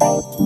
FM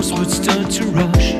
pulse would start to rush.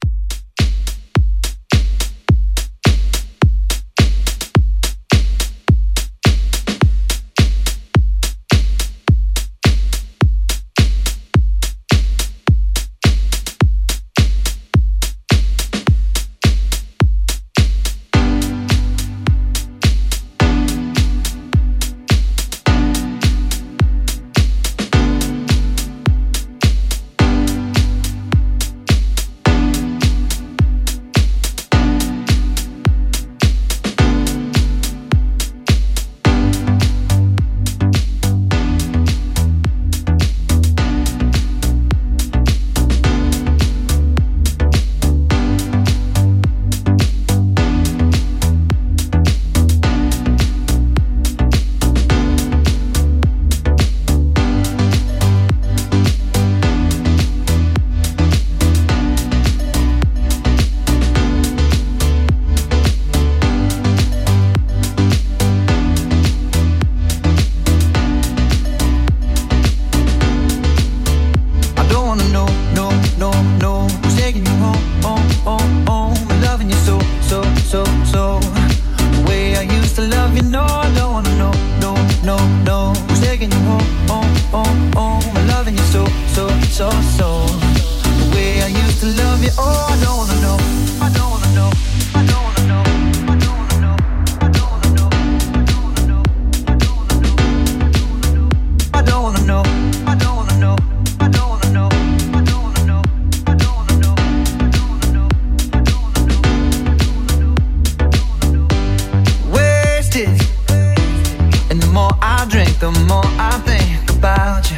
the more I think about you.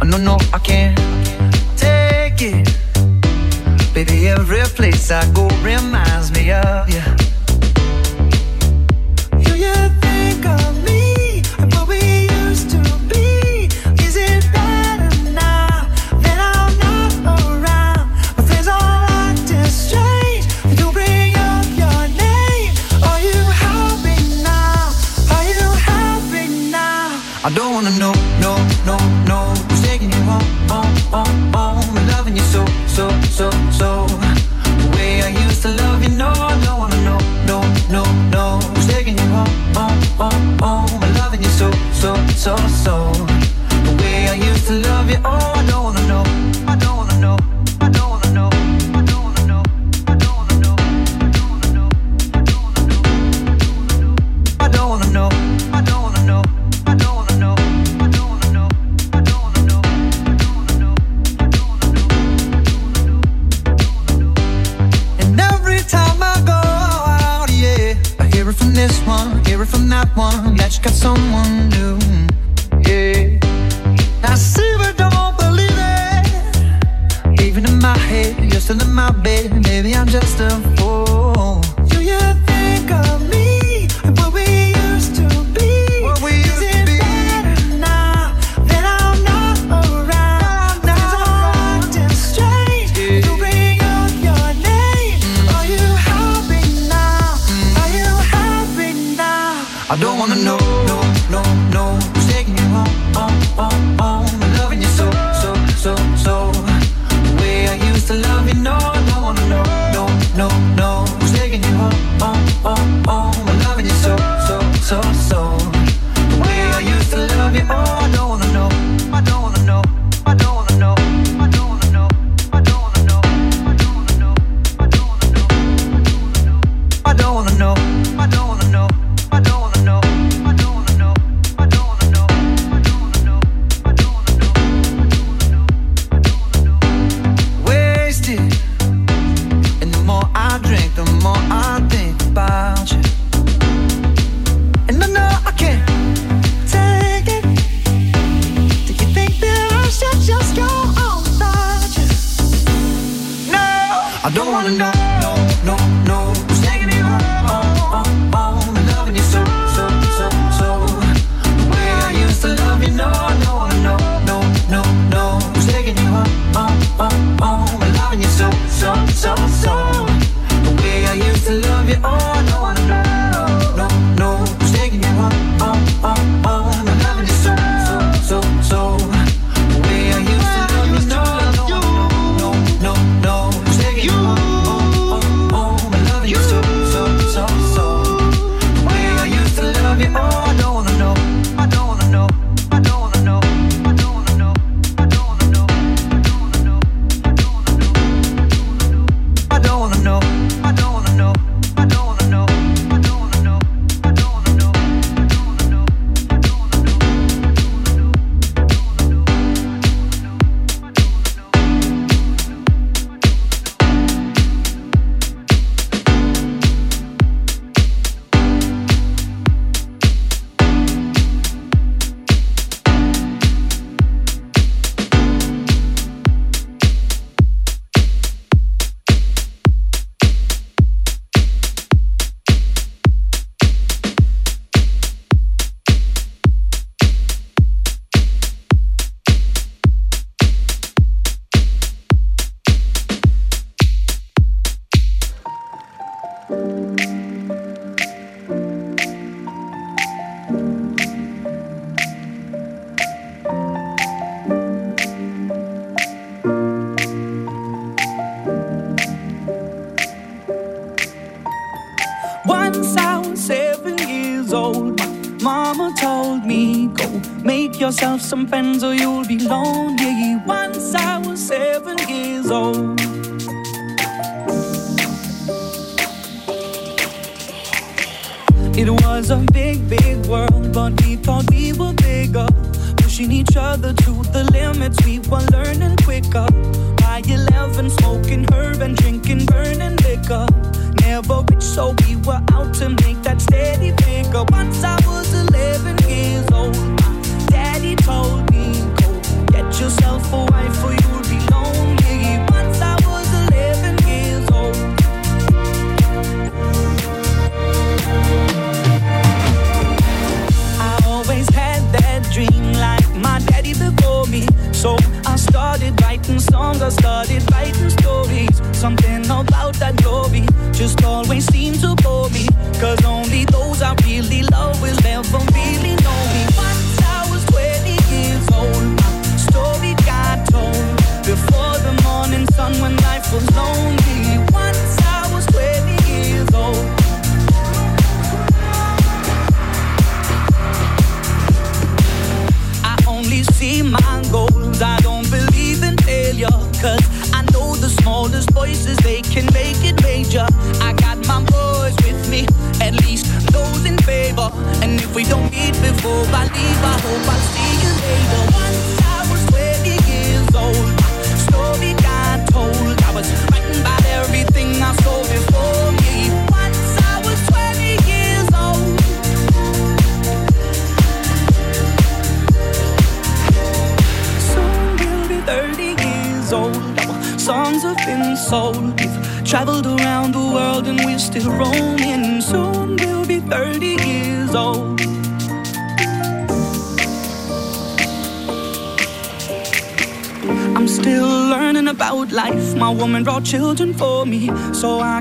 Oh, no, no, I can't take it. Baby, every place I go reminds me of you. So, so. The way I used to love you, oh,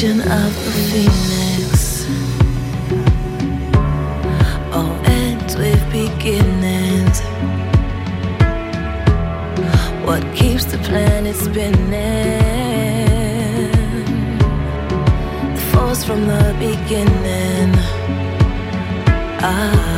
Legend of the phoenix. All ends with beginnings. What keeps the planet spinning? The force from the beginning. Ah.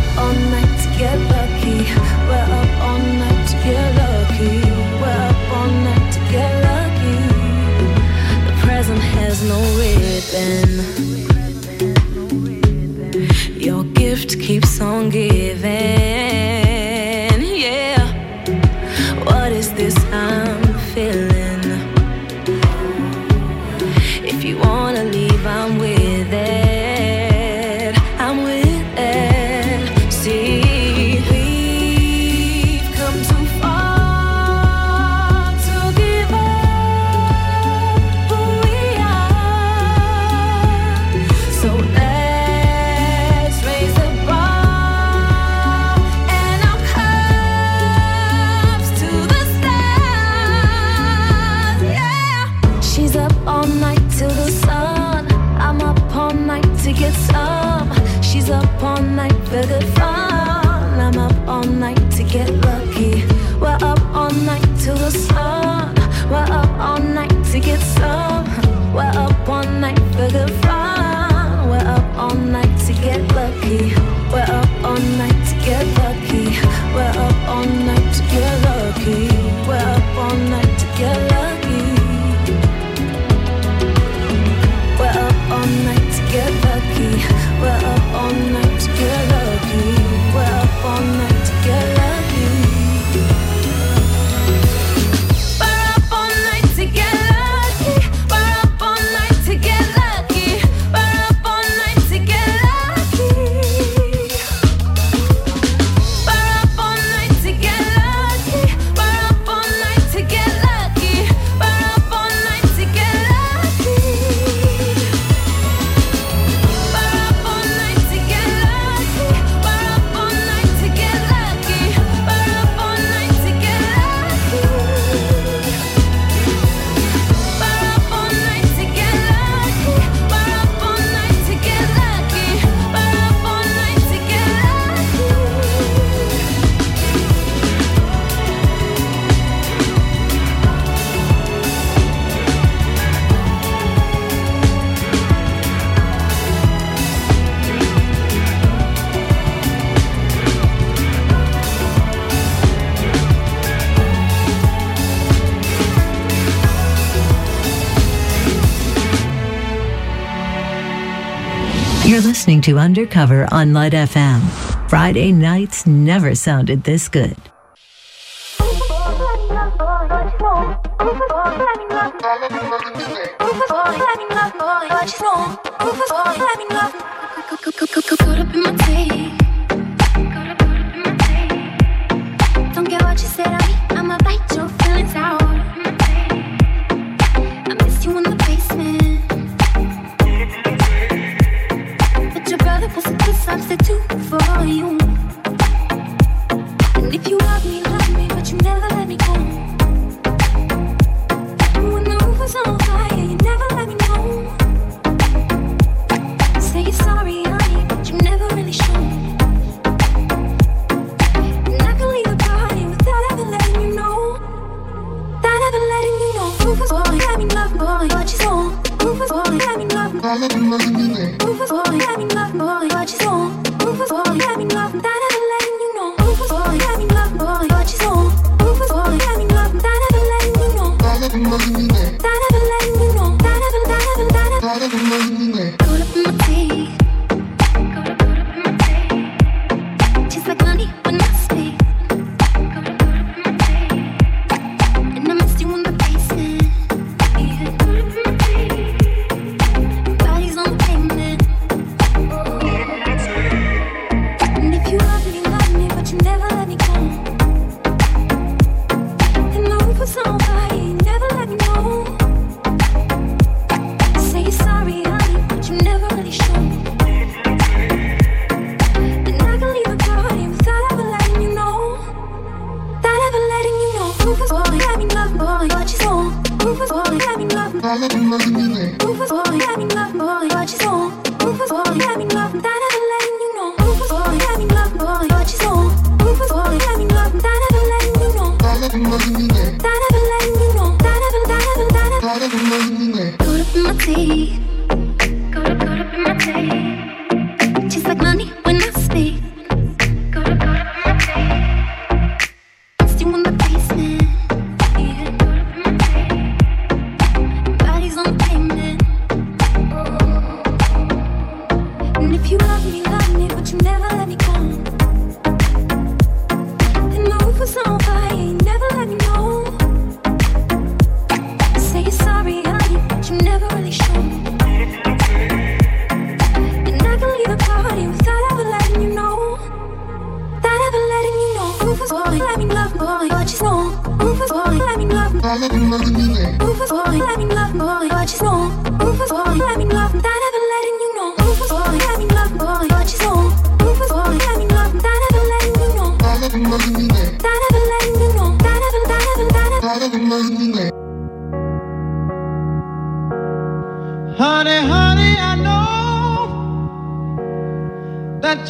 listening to Undercover on Light FM. Friday nights never sounded this good.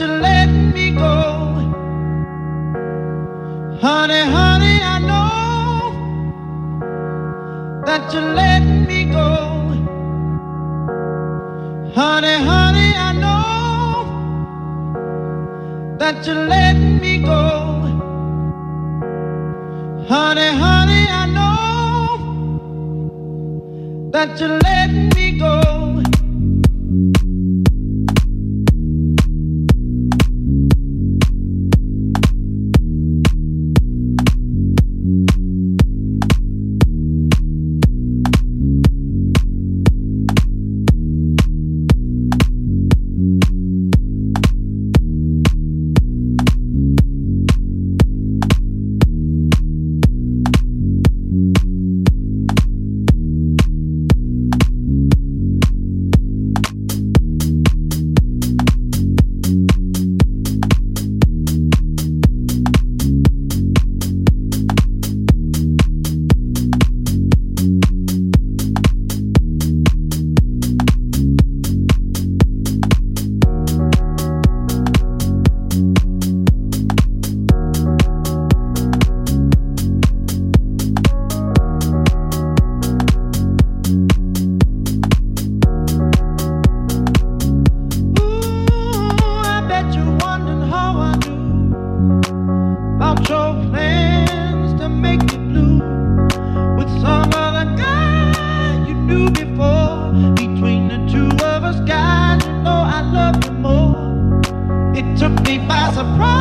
you let me go. Honey, honey, I know that you let me go. Honey, honey, I know that you let me go. Honey, honey, I know that you let me go. surprise.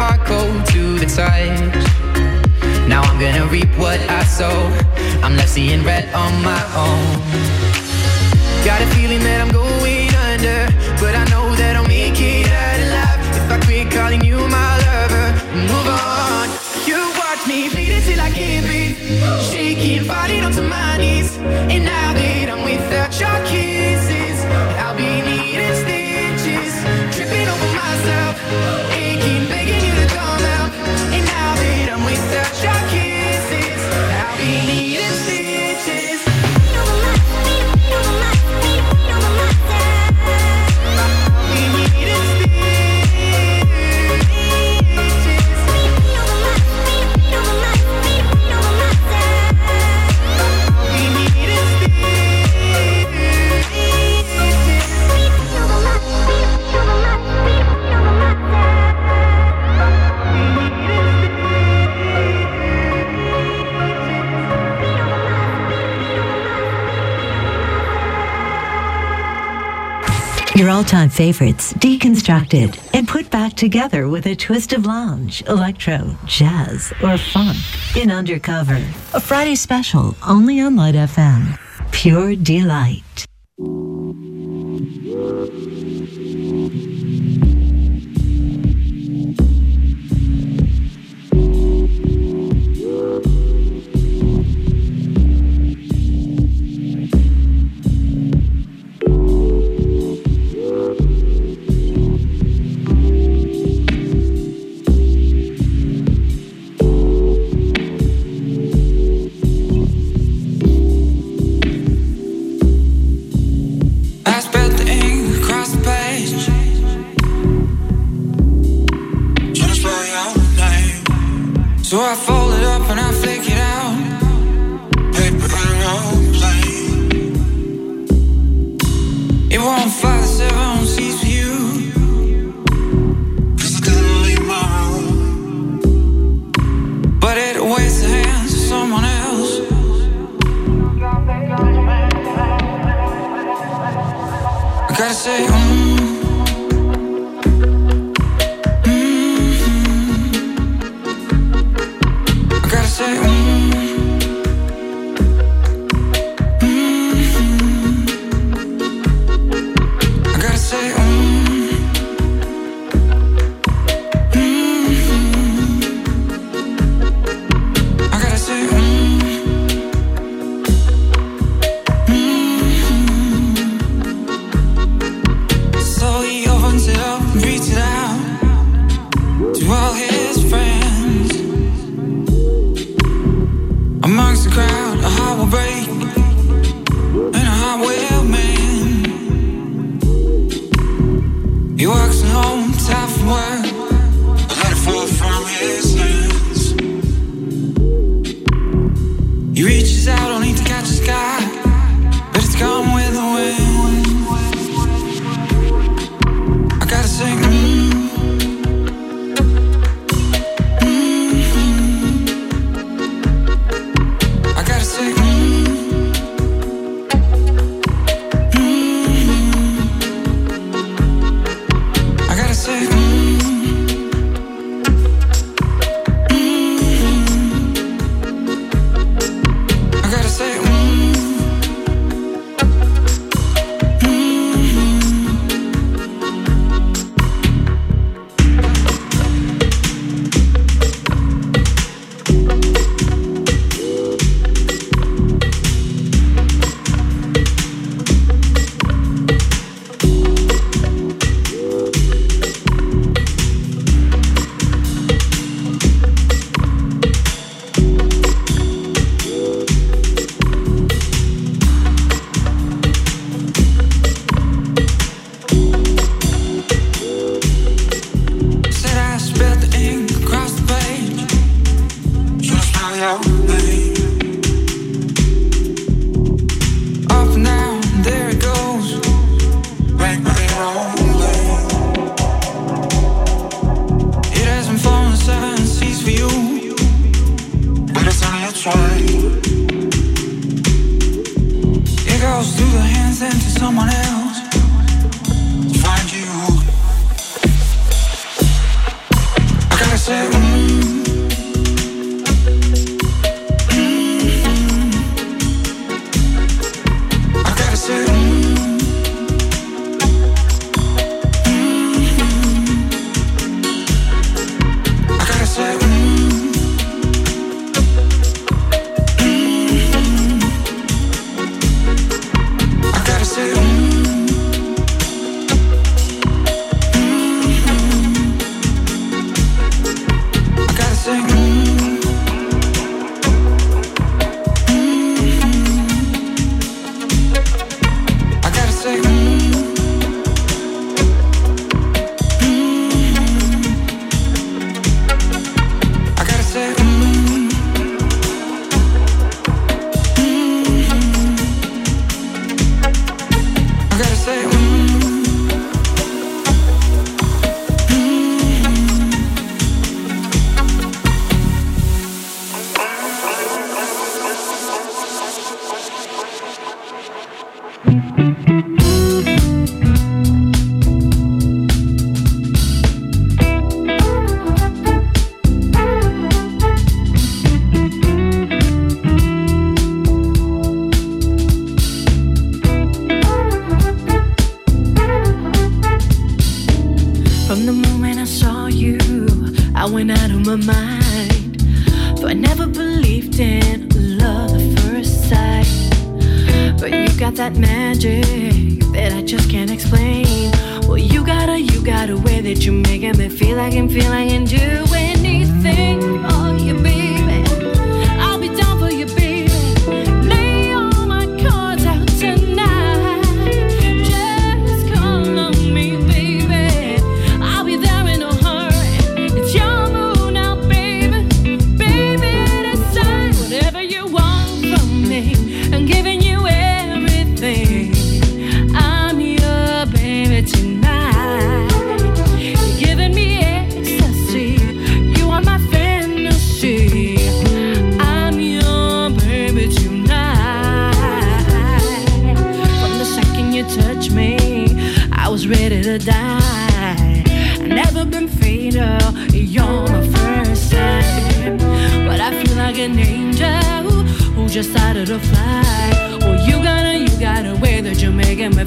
heart cold to the touch. Now I'm gonna reap what I sow. I'm left seeing red on my own. Got a feeling that I'm going under But I know that I'll make it out alive. If I quit calling you my lover Move on. You watch me bleed until I can't breathe. Shaking, falling onto my knees And I all-time favorites deconstructed and put back together with a twist of lounge, electro, jazz, or funk in Undercover. A Friday special only on Light FM. Pure delight.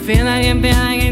You're making me feel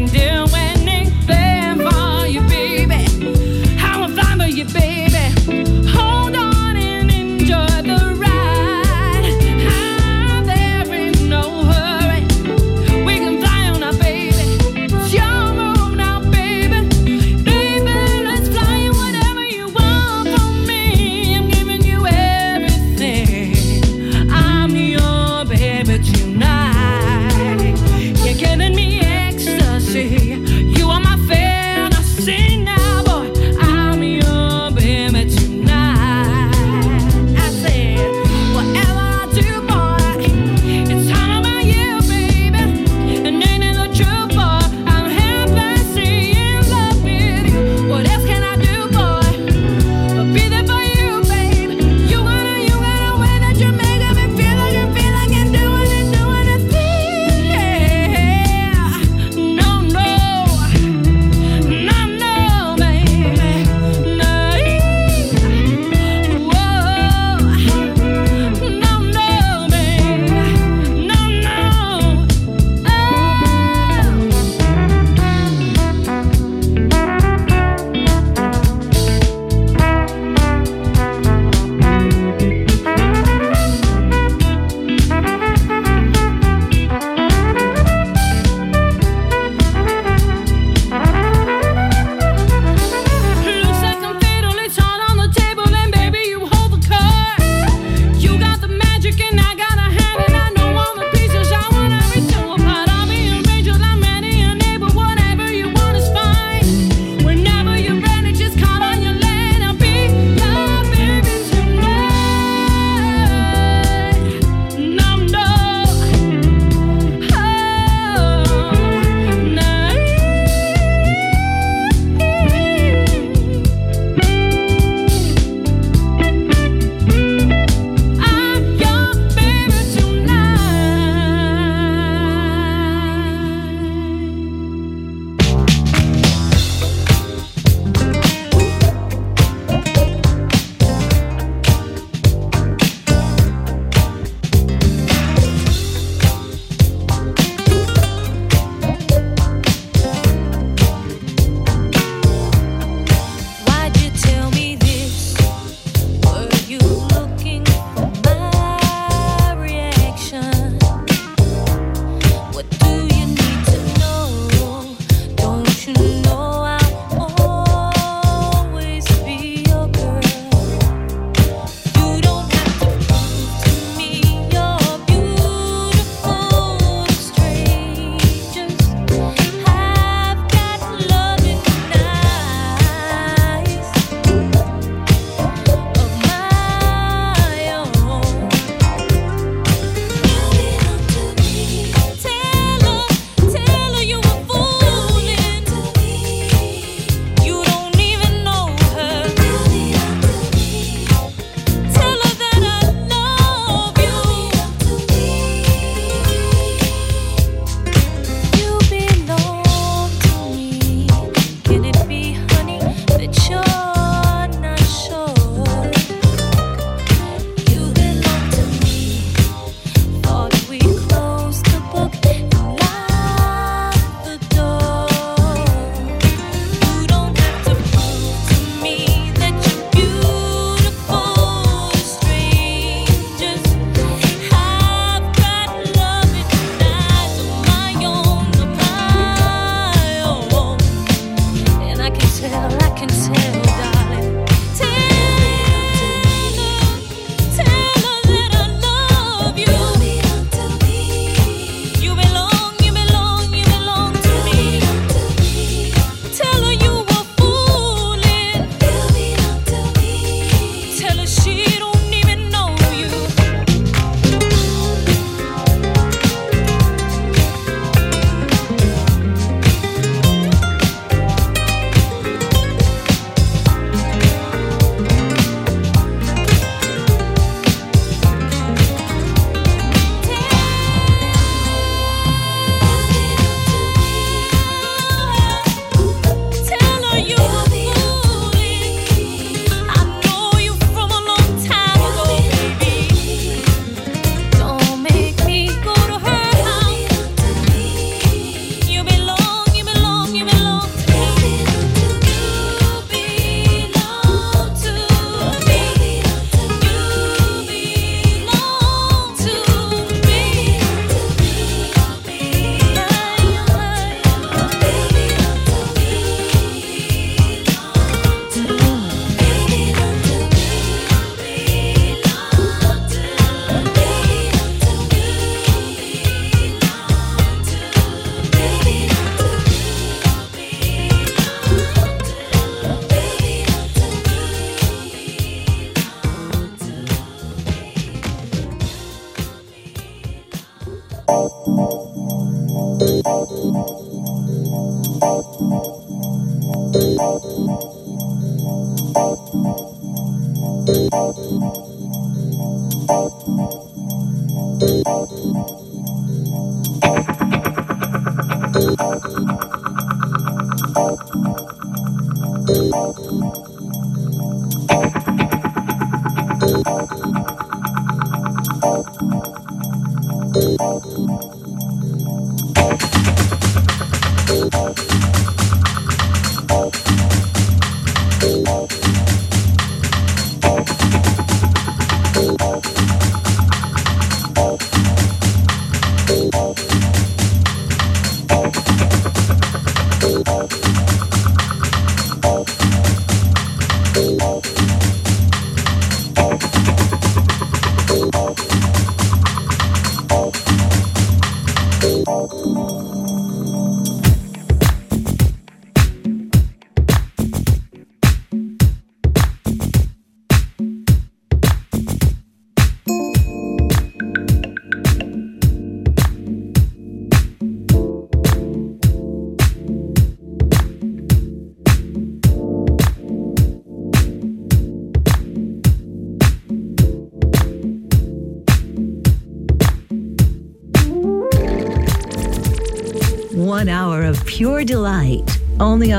pure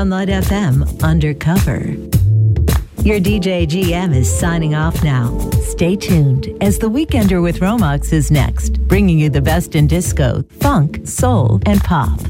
only on Light FM Undercover. Your DJ GM is signing off now. Stay tuned as The Weekender with Romax is next, bringing you the best in disco, funk, soul, and pop.